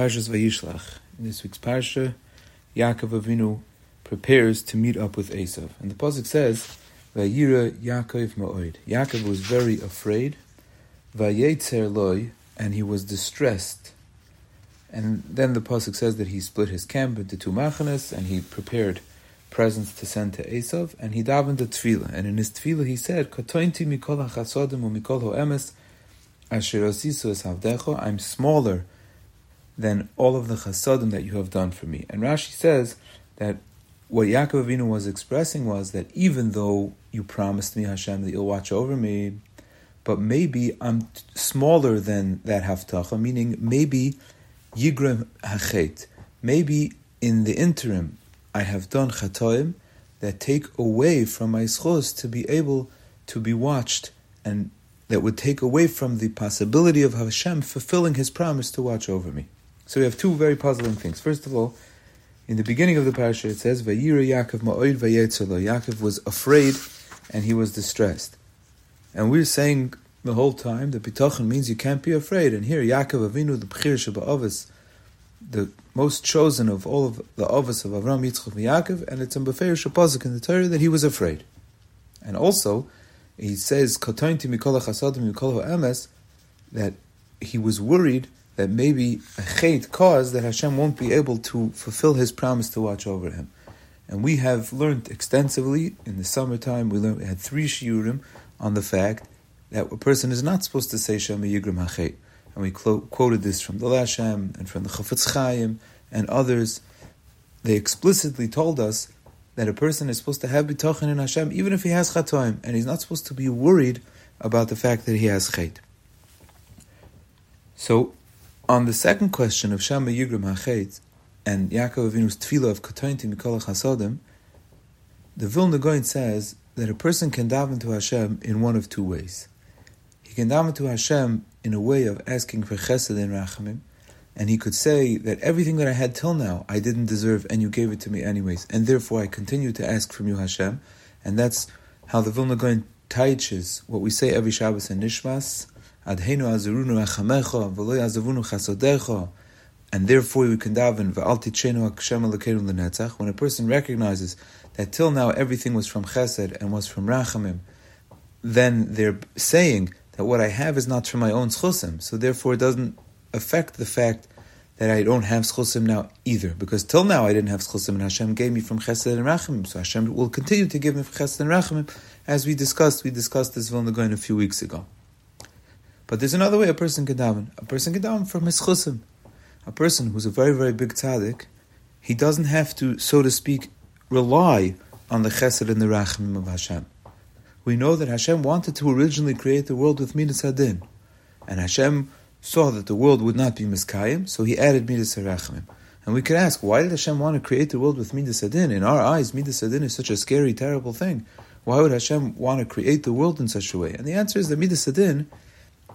Parshas Vayishlach. In this week's Parsha, Yaakov Avinu prepares to meet up with Esav. And the Pasuk says, Vayira Yaakov Ma'oid. Yaakov was very afraid, Vayetzer loy, and he was distressed. And then the Pasuk says that he split his camp into two machanas, and he prepared presents to send to Esav, and he davened a tefillah. And in his tefillah he said, Katointi mikol hachasodim u'mikol ho'emes asher osisu es I'm smaller than all of the chasadim that you have done for me. And Rashi says that what Yaakov Avinu was expressing was that even though you promised me, Hashem, that you'll watch over me, but maybe I'm smaller than that haftacha, meaning maybe yigrem hachet, maybe in the interim I have done chatoim that take away from my schos to be able to be watched and that would take away from the possibility of Hashem fulfilling His promise to watch over me. So we have two very puzzling things. First of all, in the beginning of the parasha, it says, "Vayira Yaakov ma'oid vayetzelo." Yaakov was afraid and he was distressed. And we're saying the whole time that bitachon means you can't be afraid. And here, Yaakov Avinu, the b'chir sheba'avos, the most chosen of all of the avos of Avram, Yitzchak, and Yaakov, and it's in Befeir Shapazik in the Torah that he was afraid. And also, he says, "Katointi mikol chasadim mikol emes," that he was worried that maybe a chait caused that Hashem won't be able to fulfill His promise to watch over him. And we have learned extensively in the summertime. We learned we had three shiurim on the fact that a person is not supposed to say Shem Yigrim Hachet. And we clo- quoted this from the Lashem and from the Chafetz Chaim and others. They explicitly told us that a person is supposed to have bitachon in Hashem even if he has chatoim, and he's not supposed to be worried about the fact that he has chait. So on the second question of Shama Yigrim Hachet and Yaakov Avinu's tefillah of Katointi Mikol Chasodim, the Vilna Gaon says that a person can daven to Hashem in one of two ways. He can daven to Hashem in a way of asking for chesed and rachamim, and he could say that everything that I had till now I didn't deserve, and you gave it to me anyways, and therefore I continue to ask from you, Hashem, and that's how the Vilna Gaon teaches what we say every Shabbos and Nishmas, Adheinu azurunu achamecha, v'lo yazavunu chasodecha, and therefore we can daven v'al tichenu. When a person recognizes that till now everything was from chesed and was from rachamim, then they're saying that what I have is not from my own schusim, so therefore it doesn't affect the fact that I don't have schusim now either, because till now I didn't have schusim, and Hashem gave me from chesed and rachamim, so Hashem will continue to give me from chesed and rachamim, as we discussed. We discussed this Vilna Gaon a few weeks ago. But there's another way a person can daven. A person can daven from his chusim. A person who's a very, very big tzaddik, he doesn't have to, so to speak, rely on the chesed and the rachamim of Hashem. We know that Hashem wanted to originally create the world with midas hadin, and Hashem saw that the world would not be miskayim, so He added midas harachamim. And we could ask, why did Hashem want to create the world with midas hadin? In our eyes, midas hadin is such a scary, terrible thing. Why would Hashem want to create the world in such a way? And the answer is that midas hadin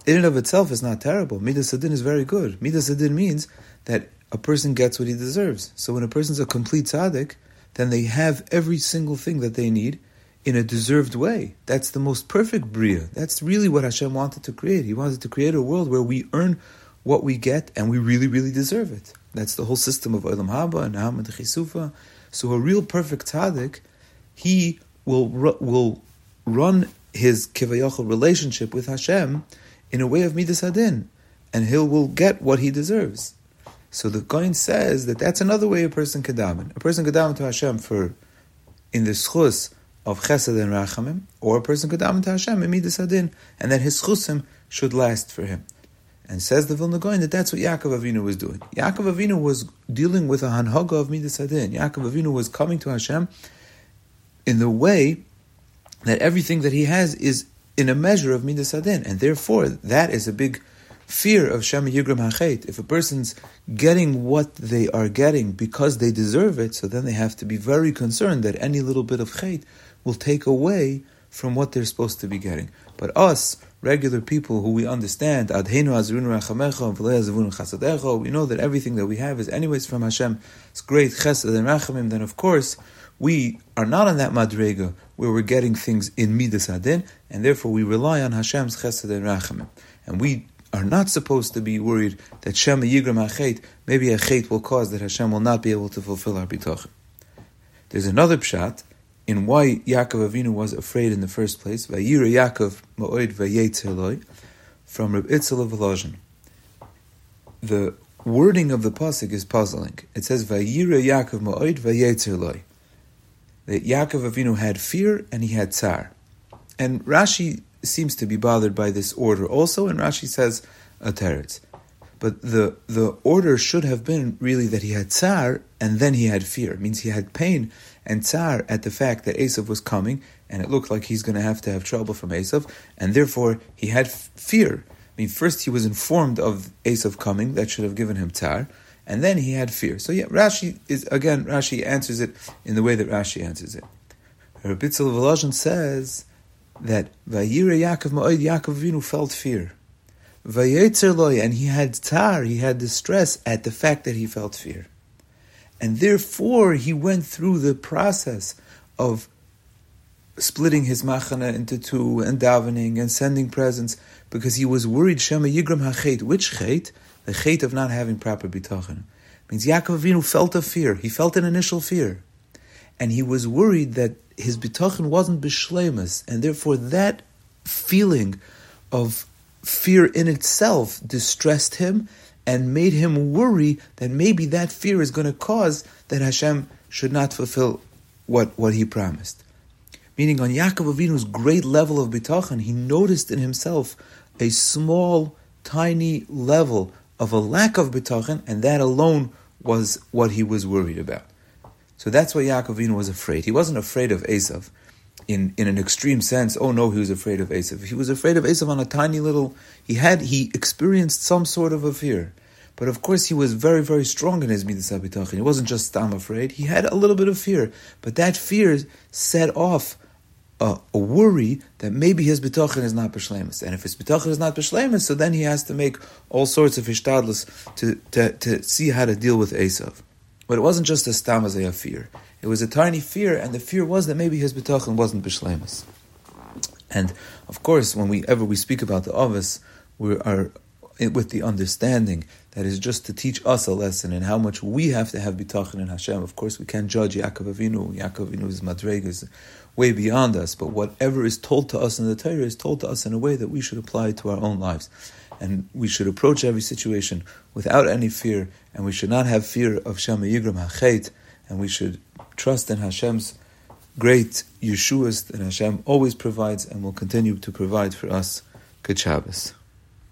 in and of itself is not terrible. Midas Adin is very good. Midas Adin means that a person gets what he deserves. So when a person's a complete tzaddik, then they have every single thing that they need in a deserved way. That's the most perfect bria. That's really what Hashem wanted to create. He wanted to create a world where we earn what we get and we really, really deserve it. That's the whole system of Olam Haba and and Chisufa. So a real perfect tzaddik, he will will run his kivayachal relationship with Hashem in a way of midas hadin, and he will get what he deserves. So the Kohen says that that's another way a person can daven. A person can daven to Hashem for in the schus of chesed and rachamim, or a person could daven to Hashem in midas hadin, and that his schusim should last for him. And says the Vilna Gaon that that's what Yaakov Avinu was doing. Yaakov Avinu was dealing with a hanhaga of midas hadin. Yaakov Avinu was coming to Hashem in the way that everything that he has is in a measure of midas adin, and therefore that is a big fear of Shema Yigram Hachet. If a person's getting what they are getting because they deserve it, so then they have to be very concerned that any little bit of chait will take away from what they're supposed to be getting. But us, regular people who we understand, Adhenu Azrunu Rachamecha, we know that everything that we have is anyways from Hashem. It's great chesed and rachamim, then of course we are not on that madrega where we're getting things in midas adin, and therefore we rely on Hashem's chesed and rachamim, and we are not supposed to be worried that Shema Yigram HaChet, maybe a Chet will cause that Hashem will not be able to fulfill our bitachon. There's another pshat in why Yaakov Avinu was afraid in the first place. Vayira Yaakov Ma'oid Vayetzeloi from Reb Itzel of Volozhin. The wording of the pasuk is puzzling. It says Vayira Yaakov Ma'oid Vayetzeloi. That Yaakov Avinu had fear and he had tsar. And Rashi seems to be bothered by this order also, and Rashi says a teretz. But the the order should have been really that he had tsar and then he had fear. It means he had pain and tsar at the fact that Esav was coming, and it looked like he's going to have to have trouble from Esav, and therefore he had fear. I mean, first he was informed of Esav coming, that should have given him tsar, and then he had fear. So yeah, Rashi is again Rashi answers it in the way that Rashi answers it. Rabbi Volozhin says that Vayira Yaakov Ma'od Yaakov Avinu felt fear. Loy, and he had tsar, he had distress at the fact that he felt fear. And therefore he went through the process of splitting his machana into two and davening and sending presents because he was worried Shema Yigram HaChet. Which chet? The chet of not having proper bitachon. Means Yaakov Avinu felt a fear. He felt an initial fear. And he was worried that his bitachon wasn't bishlemus, and therefore that feeling of fear in itself distressed him and made him worry that maybe that fear is going to cause that Hashem should not fulfill what, what he promised. Meaning, on Yaakov Avinu's great level of bitachon, he noticed in himself a small, tiny level of a lack of bitachon, and that alone was what he was worried about. So that's why Yaakov Avinu was afraid. He wasn't afraid of Esav in, in an extreme sense. Oh no, he was afraid of Esav. He was afraid of Esav on a tiny little. He had he experienced some sort of a fear, but of course he was very very strong in his midas habitachin. He wasn't just I'm afraid. He had a little bit of fear, but that fear set off. A, a worry that maybe his bitachon is not b'shlemus, and if his bitachon is not b'shlemus, so then he has to make all sorts of ishtadlus to, to, to see how to deal with Esav. But it wasn't just a stamazaya fear. It was a tiny fear, and the fear was that maybe his bitachon wasn't bishlemus. And of course, when we we speak about the Ovis, we are with the understanding that is just to teach us a lesson in how much we have to have bitachon in Hashem. Of course, we can't judge Yaakov Avinu. Yaakov Avinu's madreg is way beyond us. But whatever is told to us in the Torah is told to us in a way that we should apply to our own lives and we should approach every situation without any fear, and we should not have fear of Shema Yigram HaChet, and we should trust in Hashem's great Yeshuas that Hashem always provides and will continue to provide for us. Good Shabbos.